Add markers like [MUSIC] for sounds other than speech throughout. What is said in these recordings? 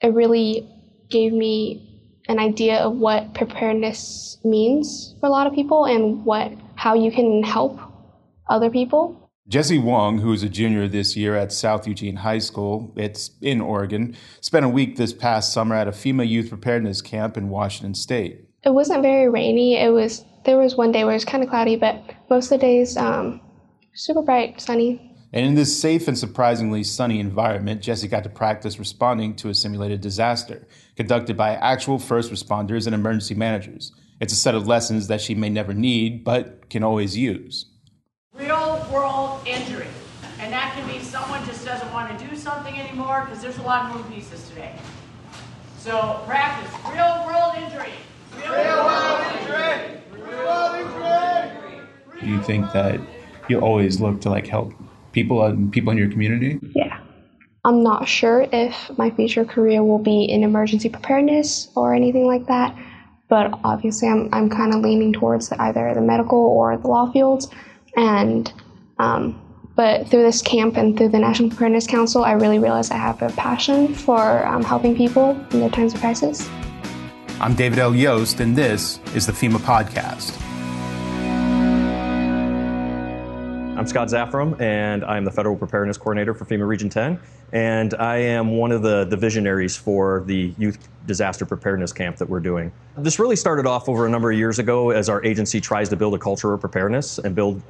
it really gave me an idea of what preparedness means for a lot of people and what how you can help other people. Jessie Huang, who is a junior this year at South Eugene High School, it's in Oregon, spent a week this past summer at a FEMA youth preparedness camp in Washington State. It wasn't very rainy. It was there was one day where it was kind of cloudy, but most of the days um, super bright, sunny. And in this safe and surprisingly sunny environment, Jessie got to practice responding to a simulated disaster conducted by actual first responders and emergency managers. It's a set of lessons that she may never need, but can always use. Real world injury. And that can be someone just doesn't want to do something anymore because there's a lot of moving pieces today. So practice real world injury. Real, real world injury. Real world injury. Do you think that you always look to like help people and people in your community? Yeah. I'm not sure if my future career will be in emergency preparedness or anything like that, but obviously I'm, I'm kind of leaning towards either the medical or the law fields. And um, but through this camp and through the National Preparedness Council, I really realized I have a passion for um, helping people in their times of crisis. I'm David L. Yost, and this is the FEMA Podcast. I'm Scott Zaffram, and I'm the Federal Preparedness Coordinator for FEMA Region 10. And I am one of the, the visionaries for the Youth Disaster Preparedness Camp that we're doing. This really started off over a number of years ago as our agency tries to build a culture of preparedness and build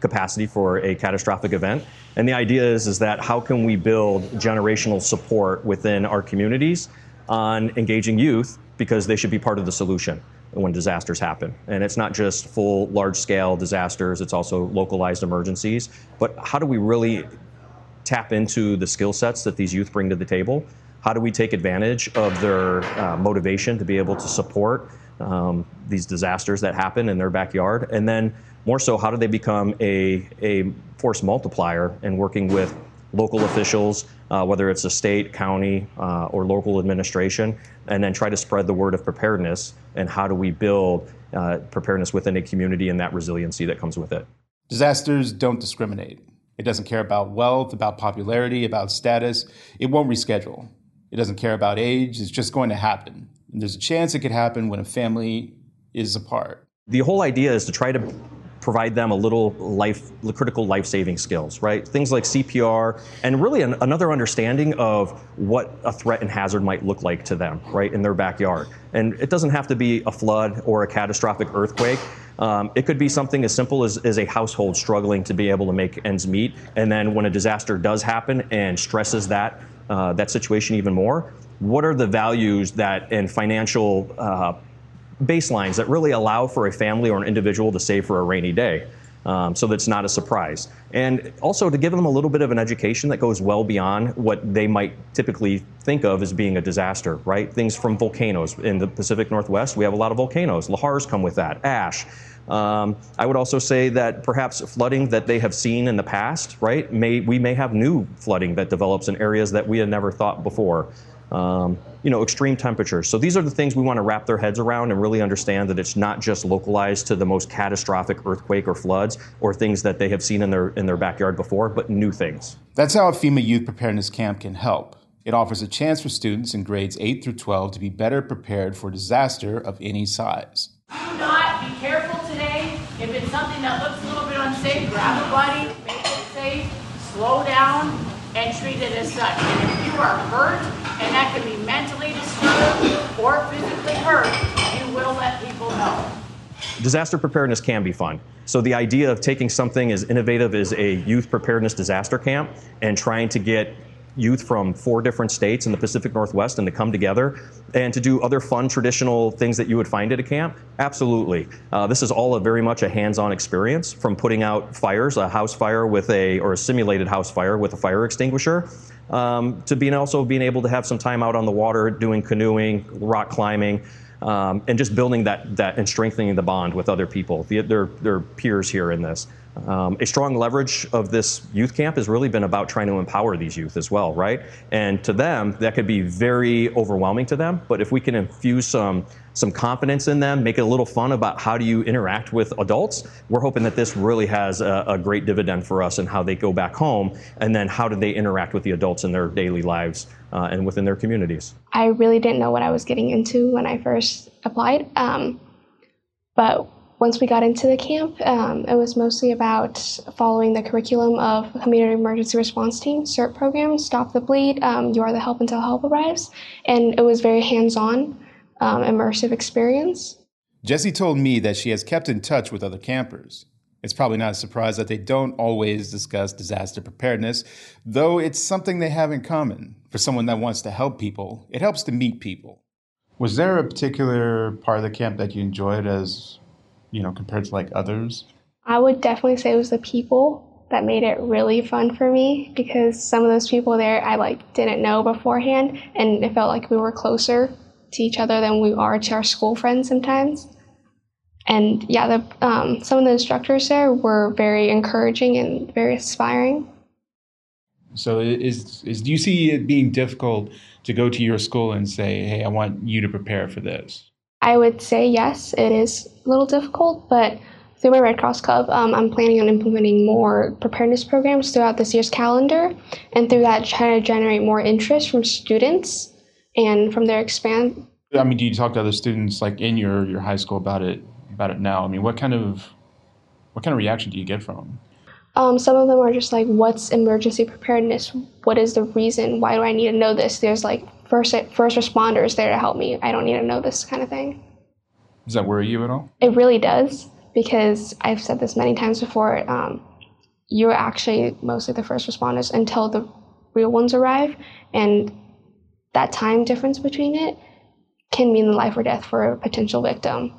capacity for a catastrophic event. And the idea is, is that how can we build generational support within our communities on engaging youth because they should be part of the solution when disasters happen. And it's not just full large scale disasters, it's also localized emergencies. But how do we really tap into the skill sets that these youth bring to the table? How do we take advantage of their uh, motivation to be able to support um, these disasters that happen in their backyard? And then, more so, how do they become a, a force multiplier in working with local officials, uh, whether it's a state, county, uh, or local administration, and then try to spread the word of preparedness and how do we build uh, preparedness within a community and that resiliency that comes with it. Disasters don't discriminate. It doesn't care about wealth, about popularity, about status. It won't reschedule. It doesn't care about age. It's just going to happen. And there's a chance it could happen when a family is apart. The whole idea is to try to provide them a little life, critical life saving skills, right? Things like CPR and really an, another understanding of what a threat and hazard might look like to them, right, in their backyard. And it doesn't have to be a flood or a catastrophic earthquake. Um, it could be something as simple as, as a household struggling to be able to make ends meet. And then when a disaster does happen and stresses that, uh, that situation even more, what are the values that and financial uh, baselines that really allow for a family or an individual to save for a rainy day. Um, so that's not a surprise. And also to give them a little bit of an education that goes well beyond what they might typically think of as being a disaster, right? Things from volcanoes. In the Pacific Northwest, we have a lot of volcanoes. Lahars come with that, ash. Um, I would also say that perhaps flooding that they have seen in the past, right? May, we may have new flooding that develops in areas that we had never thought before um, you know, extreme temperatures. So these are the things we want to wrap their heads around and really understand that it's not just localized to the most catastrophic earthquake or floods or things that they have seen in their in their backyard before, but new things. That's how a FEMA Youth Preparedness Camp can help. It offers a chance for students in grades 8 through 12 to be better prepared for disaster of any size. Do not be careful today. If it's something that looks a little bit unsafe, grab a buddy, make it safe, slow down, and treat it as such. And if you are hurt, and that can be mentally disturbed or physically hurt, you will let people know. Disaster preparedness can be fun. So the idea of taking something as innovative as a youth preparedness disaster camp and trying to get youth from four different states in the Pacific Northwest and to come together and to do other fun traditional things that you would find at a camp? Absolutely. Uh, this is all a very much a hands-on experience from putting out fires, a house fire with a, or a simulated house fire with a fire extinguisher, um, to being also being able to have some time out on the water doing canoeing, rock climbing, um, and just building that, that and strengthening the bond with other people, the, their, their peers here in this. Um, a strong leverage of this youth camp has really been about trying to empower these youth as well, right? And to them, that could be very overwhelming to them. But if we can infuse some some confidence in them, make it a little fun about how do you interact with adults, we're hoping that this really has a, a great dividend for us and how they go back home, and then how do they interact with the adults in their daily lives uh, and within their communities. I really didn't know what I was getting into when I first applied. Um, but once we got into the camp, um, it was mostly about following the curriculum of Community Emergency Response Team, CERT program, Stop the Bleed, um, You Are the Help Until Help Arrives. And it was very hands on, um, immersive experience. Jessie told me that she has kept in touch with other campers. It's probably not a surprise that they don't always discuss disaster preparedness, though it's something they have in common. For someone that wants to help people, it helps to meet people. Was there a particular part of the camp that you enjoyed as, you know, compared to like others? I would definitely say it was the people that made it really fun for me because some of those people there I like didn't know beforehand and it felt like we were closer to each other than we are to our school friends sometimes. And yeah, the, um, some of the instructors there were very encouraging and very inspiring. So is, is do you see it being difficult to go to your school and say, "Hey, I want you to prepare for this"? I would say yes, it is a little difficult, but through my Red Cross Club, um, I'm planning on implementing more preparedness programs throughout this year's calendar, and through that, try to generate more interest from students and from their expand. I mean, do you talk to other students like in your your high school about it about it now? I mean, what kind of what kind of reaction do you get from them? Um, some of them are just like, "What's emergency preparedness? What is the reason? Why do I need to know this?" There's like first first responders there to help me. I don't need to know this kind of thing. Does that worry you at all? It really does because I've said this many times before. Um, you're actually mostly the first responders until the real ones arrive, and that time difference between it can mean the life or death for a potential victim.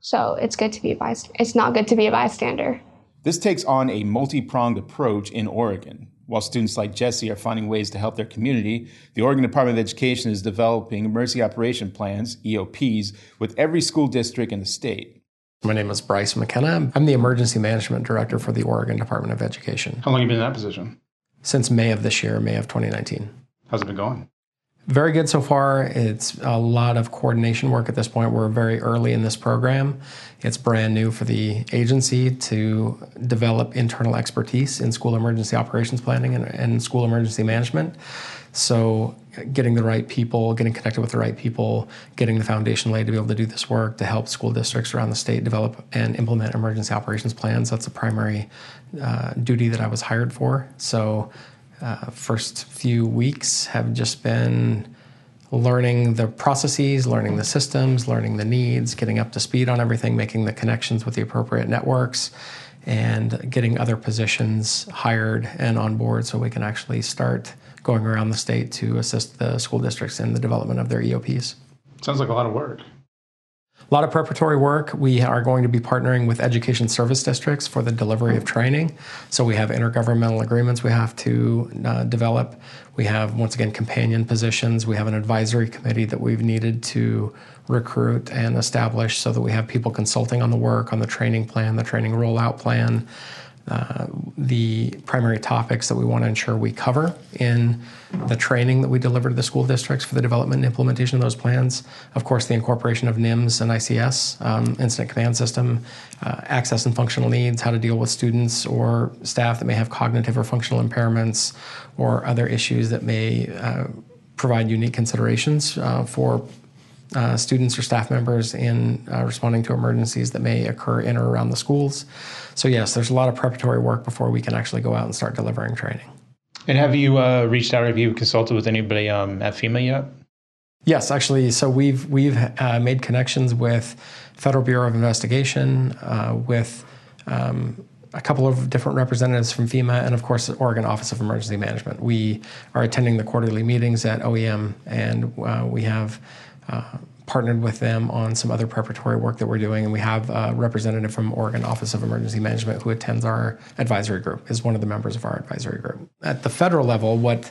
So it's good to be a bystander. It's not good to be a bystander. This takes on a multi pronged approach in Oregon. While students like Jessie are finding ways to help their community, the Oregon Department of Education is developing emergency operation plans, EOPs, with every school district in the state. My name is Bryce McKenna. I'm the Emergency Management Director for the Oregon Department of Education. How long have you been in that position? Since May of this year, May of 2019. How's it been going? Very good so far. It's a lot of coordination work at this point. We're very early in this program. It's brand new for the agency to develop internal expertise in school emergency operations planning and, and, school emergency management. So, getting the right people, getting connected with the right people, getting the foundation laid to be able to do this work to help school districts around the state develop and implement emergency operations plans. That's a primary uh, duty that I was hired for. So, uh, first few weeks have just been learning the processes, learning the systems, learning the needs, getting up to speed on everything, making the connections with the appropriate networks, and getting other positions hired and on board so we can actually start going around the state to assist the school districts in the development of their EOPs. Sounds like a lot of work. A lot of preparatory work. We are going to be partnering with education service districts for the delivery of training. So we have intergovernmental agreements we have to uh, develop. We have, once again, companion positions. We have an advisory committee that we've needed to recruit and establish so that we have people consulting on the work, on the training plan, the training rollout plan, uh, the primary topics that we want to ensure we cover in the training that we deliver to the school districts for the development and implementation of those plans. Of course, the incorporation of NIMS and ICS, um, Incident Command System, uh, access and functional needs, how to deal with students or staff that may have cognitive or functional impairments or other issues that may uh, provide unique considerations uh, for uh, students or staff members in uh, responding to emergencies that may occur in or around the schools. So, yes, there's a lot of preparatory work before we can actually go out and start delivering training. And have you uh, reached out? Have you consulted with anybody um, at FEMA yet? Yes, actually. So we've we've uh, made connections with Federal Bureau of Investigation, uh, with um, a couple of different representatives from FEMA, and of course, the Oregon Office of Emergency Management. We are attending the quarterly meetings at OEM, and uh, we have uh, partnered with them on some other preparatory work that we're doing, and we have a representative from Oregon Office of Emergency Management who attends our advisory group, is one of the members of our advisory group. At the federal level, what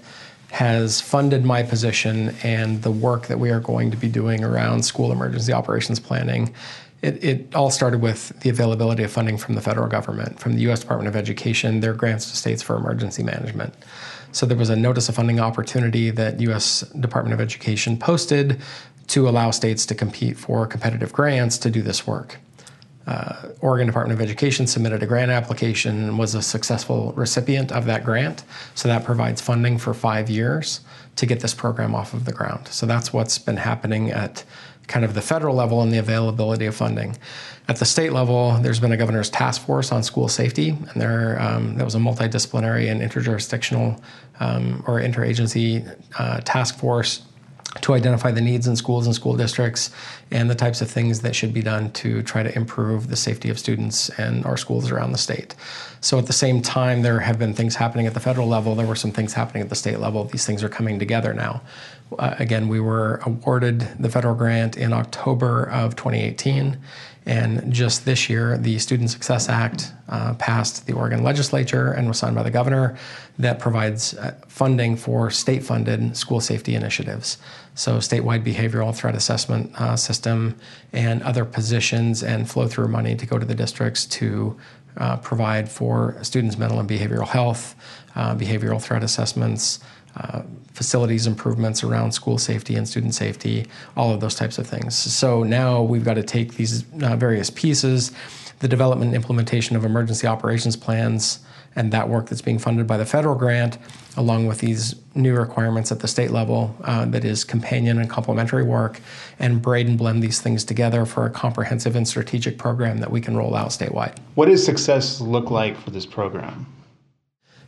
has funded my position and the work that we are going to be doing around school emergency operations planning. It, it, all started with the availability of funding from the federal government, from the U.S. Department of Education, their grants to states for emergency management. So there was a notice of funding opportunity that U.S. Department of Education posted to allow states to compete for competitive grants to do this work. uh, Oregon Department of Education submitted a grant application and was a successful recipient of that grant. So that provides funding for five years to get this program off of the ground. So that's what's been happening at kind of the federal level and the availability of funding. At the state level, there's been a governor's task force on school safety, and there um, that was a multidisciplinary and interjurisdictional um, or interagency uh, task force to identify the needs in schools and school districts and the types of things that should be done to try to improve the safety of students and our schools around the state. So at the same time, there have been things happening at the federal level. There were some things happening at the state level. These things are coming together now. Uh, again, we were awarded the federal grant in October of 2018. And just this year, the Student Success Act uh, passed the Oregon legislature and was signed by the governor that provides uh, funding for state funded school safety initiatives. So, statewide behavioral threat assessment uh, system and other positions and flow through money to go to the districts to uh, provide for students' mental and behavioral health, uh, behavioral threat assessments, uh, facilities improvements around school safety and student safety, all of those types of things. So now we've got to take these uh, various pieces, the development and implementation of emergency operations plans, and that work that's being funded by the federal grant, along with these new requirements at the state level uh, that is companion and complementary work, and braid and blend these things together for a comprehensive and strategic program that we can roll out statewide. What does success look like for this program?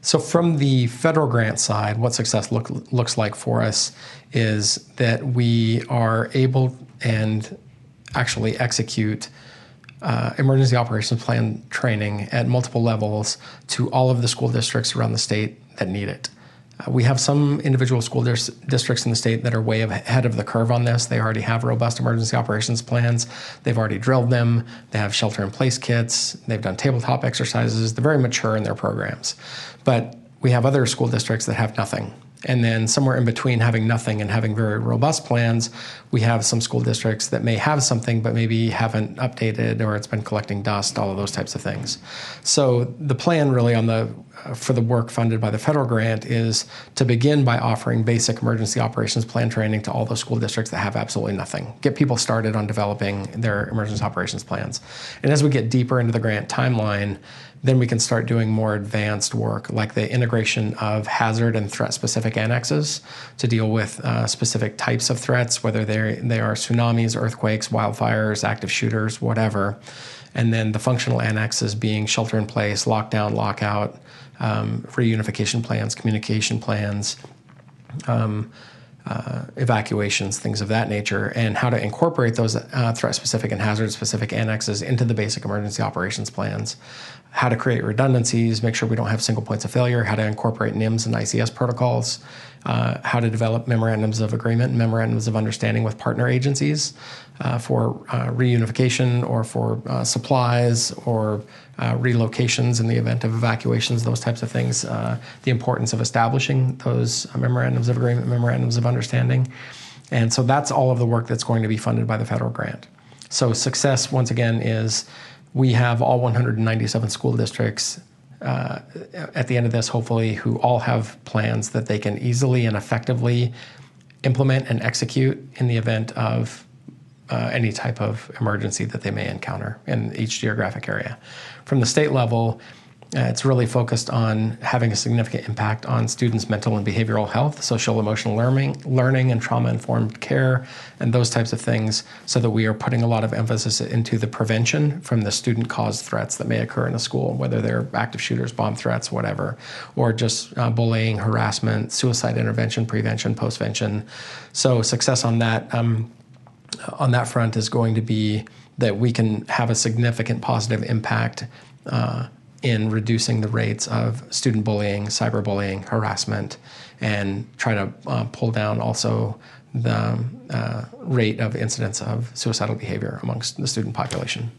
So, from the federal grant side, what success look, looks like for us is that we are able and actually execute uh, emergency operations plan training at multiple levels to all of the school districts around the state that need it. Uh, we have some individual school dis- districts in the state that are way ahead of the curve on this. They already have robust emergency operations plans. They've already drilled them. They have shelter in place kits. They've done tabletop exercises. They're very mature in their programs. But we have other school districts that have nothing. And then somewhere in between having nothing and having very robust plans, we have some school districts that may have something but maybe haven't updated or it's been collecting dust, all of those types of things. So the plan really on the uh, for the work funded by the federal grant is to begin by offering basic emergency operations plan training to all those school districts that have absolutely nothing. Get people started on developing their emergency operations plans. And as we get deeper into the grant timeline, then we can start doing more advanced work like the integration of hazard and threat specific annexes to deal with uh, specific types of threats, whether they they are tsunamis, earthquakes, wildfires, active shooters, whatever. And then the functional annexes being shelter in place, lockdown, lockout, um, reunification plans, communication plans. Um, uh, evacuations, things of that nature, and how to incorporate those uh, threat specific and hazard specific annexes into the basic emergency operations plans. How to create redundancies, make sure we don't have single points of failure, how to incorporate NIMS and ICS protocols, uh, how to develop memorandums of agreement memorandums of understanding with partner agencies uh, for uh, reunification or for uh, supplies or uh, relocations in the event of evacuations, those types of things. The importance of establishing those memorandums of agreement, memorandums of understanding. And so that's all of the work that's going to be funded by the federal grant. So success, once again, is we have all 197 school districts uh, at the end of this, hopefully, who all have plans that they can easily and effectively implement and execute in the event of uh, any type of emergency that they may encounter in each geographic area. From the state level, uh, it's really focused on having a significant impact on students' mental and behavioral health, social emotional learning, learning and trauma informed care, and those types of things, so that we are putting a lot of emphasis into the prevention from the student caused threats that may occur in a school, whether they're active shooters, bomb threats, whatever, or just uh, bullying, harassment, suicide intervention, prevention, postvention. So, success on that. Um, on that front is going to be that we can have a significant positive impact uh, in reducing the rates of student bullying, cyberbullying, harassment, and try to uh, pull down also the uh, rate of incidence of suicidal behavior amongst the student population.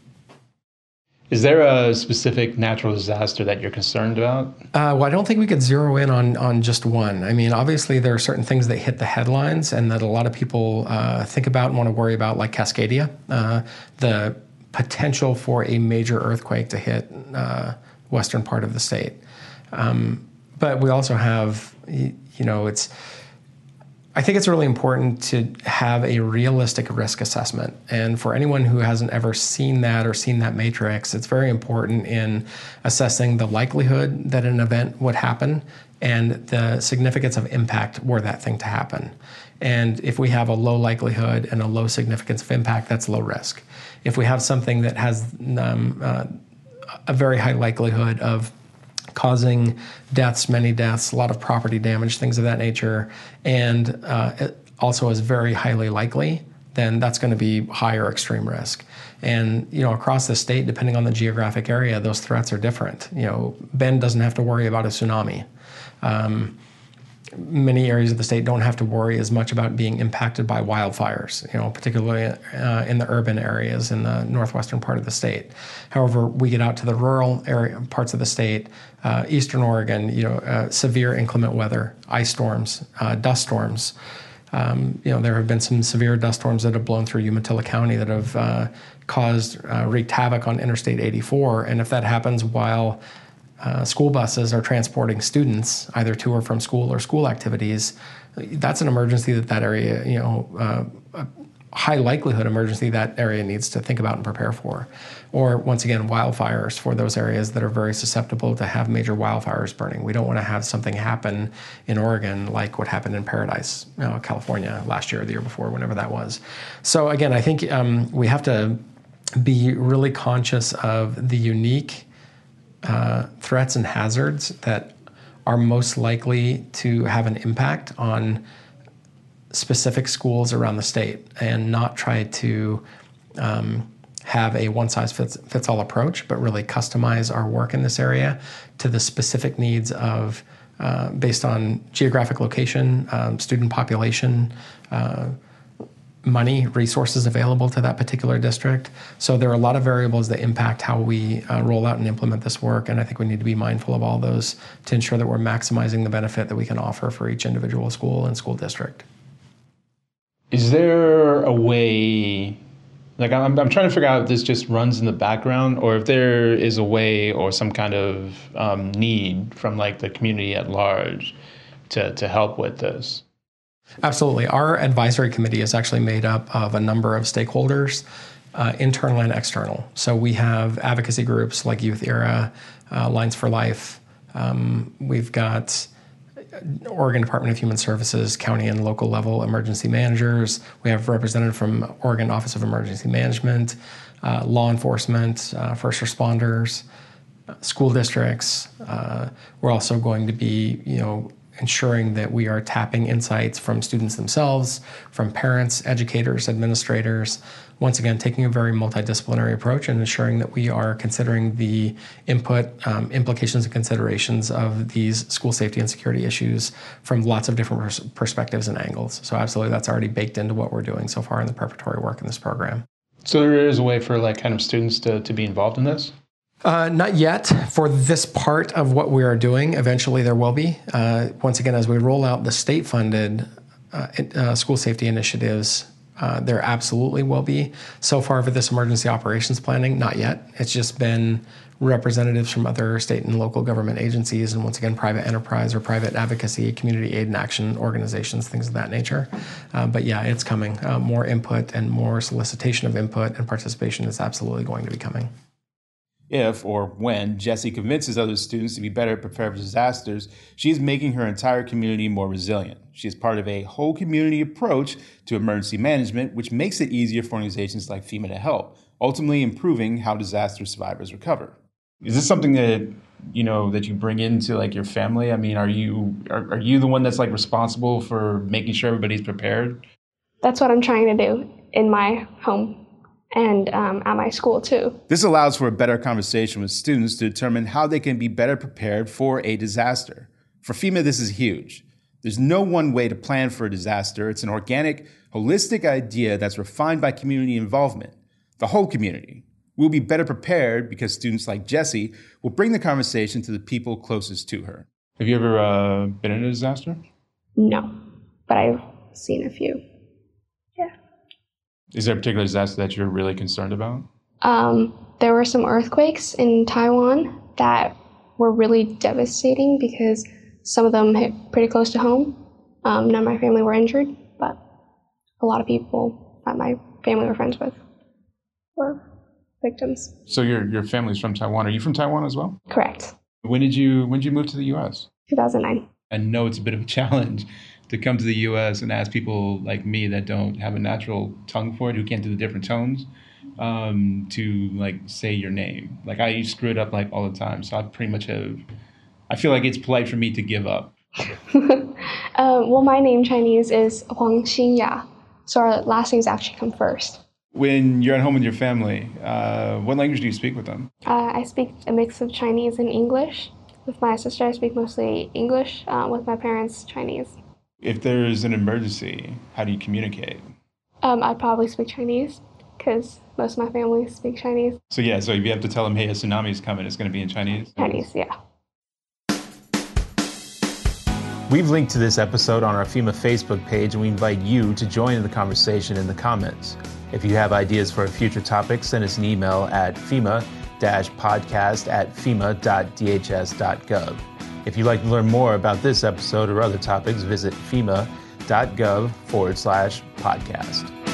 Is there a specific natural disaster that you're concerned about? Uh, well, I don't think we could zero in on, on just one. I mean, obviously, there are certain things that hit the headlines and that a lot of people uh, think about and want to worry about, like Cascadia. Uh, the potential for a major earthquake to hit uh, western part of the state. Um, but we also have, you know, it's I think it's really important to have a realistic risk assessment. And for anyone who hasn't ever seen that or seen that matrix, it's very important in assessing the likelihood that an event would happen and the significance of impact were that thing to happen. And if we have a low likelihood and a low significance of impact, that's low risk. If we have something that has um, uh, a very high likelihood of causing deaths, many deaths, a lot of property damage, things of that nature, and uh, it also is very highly likely, then that's going to be higher extreme risk. And you know, across the state, depending on the geographic area, those threats are different. You know, Bend doesn't have to worry about a tsunami. Um, many areas of the state don't have to worry as much about being impacted by wildfires, you know, particularly uh, in the urban areas in the northwestern part of the state. However, we get out to the rural area parts of the state, uh, eastern Oregon, you know, uh, severe inclement weather, ice storms, uh, dust storms. Um, you know, there have been some severe dust storms that have blown through Umatilla County that have uh, caused uh, wreaked havoc on Interstate 84, and if that happens while uh, school buses are transporting students either to or from school or school activities, that's an emergency that that area, you know, uh, a high likelihood emergency that area needs to think about and prepare for. Or once again, wildfires for those areas that are very susceptible to have major wildfires burning. We don't want to have something happen in Oregon like what happened in Paradise, you know, California last year or the year before, whenever that was. So again, I think um, we have to be really conscious of the unique uh, threats and hazards that are most likely to have an impact on specific schools around the state and not try to um, have a one size fits, fits all approach, but really customize our work in this area to the specific needs of, uh, based on geographic location, um, student population, uh, money, resources available to that particular district. So there are a lot of variables that impact how we uh, roll out and implement this work, and I think we need to be mindful of all those to ensure that we're maximizing the benefit that we can offer for each individual school and school district. Is there a way? Like I'm, I'm trying to figure out if this just runs in the background, or if there is a way or some kind of um, need from like the community at large to to help with this. Absolutely. Our advisory committee is actually made up of a number of stakeholders, uh, internal and external. So we have advocacy groups like Youth Era, uh, Lines for Life. Um, we've got Oregon Department of Human Services, county and local level emergency managers. We have representative from Oregon Office of Emergency Management, uh, law enforcement, uh, first responders, school districts. Uh, we're also going to be, you know, ensuring that we are tapping insights from students themselves, from parents, educators, administrators. Once again, taking a very multidisciplinary approach and ensuring that we are considering the input, um, implications, and considerations of these school safety and security issues from lots of different pers- perspectives and angles. So, absolutely, that's already baked into what we're doing so far in the preparatory work in this program. So, there is a way for like kind of students to, to be involved in this? Uh, not yet for this part of what we are doing. Eventually, there will be. Uh, once again, as we roll out the state funded uh, uh, school safety initiatives, uh, there absolutely will be. So far, for this emergency operations planning, not yet. It's just been representatives from other state and local government agencies, and once again, private enterprise or private advocacy, community aid and action organizations, things of that nature. Uh, but yeah, it's coming. more input and more solicitation of input and participation is absolutely going to be coming. If or when Jessie convinces other students to be better prepared for disasters, she is making her entire community more resilient. She is part of a whole community approach to emergency management, which makes it easier for organizations like FEMA to help, ultimately improving how disaster survivors recover. Is this something that you know that you bring into like your family? I mean, are you are, are you the one that's like responsible for making sure everybody's prepared? That's what I'm trying to do in my home and um, at my school too. This allows for a better conversation with students to determine how they can be better prepared for a disaster. For FEMA, this is huge. There's no one way to plan for a disaster. It's an organic, holistic idea that's refined by community involvement, the whole community. We'll be better prepared because students like Jessie will bring the conversation to the people closest to her. Have you ever uh, been in a disaster? No, but I've seen a few. Is there a particular disaster that you're really concerned about? Um, there were some earthquakes in Taiwan that were really devastating because some of them hit pretty close to home. Um, none of my family were injured, but a lot of people that my family were friends with were victims. So your your family's from Taiwan. Are you from Taiwan as well? Correct. When did you when did you move to the U.S.? 2009. I know it's a bit of a [LAUGHS] challenge to come to the U.S. and ask people like me that don't have a natural tongue for it, who can't do the different tones, um, to like say your name. Like I screw it up like all the time, so I pretty much have. I feel like it's polite for me to give up. Um, [LAUGHS] well, my name Chinese is Huang Xinya, so our last names actually come first. When you're at home with your family, uh, what language do you speak with them? Uh, I speak a mix of Chinese and English. With my sister, I speak mostly English. Uh, with my parents, Chinese. If there's an emergency, how do you communicate? Um, I'd probably speak Chinese because most of my family speak Chinese. So yeah, so if you have to tell them, hey, a tsunami is coming, it's going to be in Chinese. Chinese, yeah. We've linked to this episode on our FEMA Facebook page, and we invite you to join the conversation in the comments. If you have ideas for a future topic, send us an email at FEMA-podcast at FEMA.dhs.gov. If you'd like to learn more about this episode or other topics, visit FEMA.gov forward slash podcast.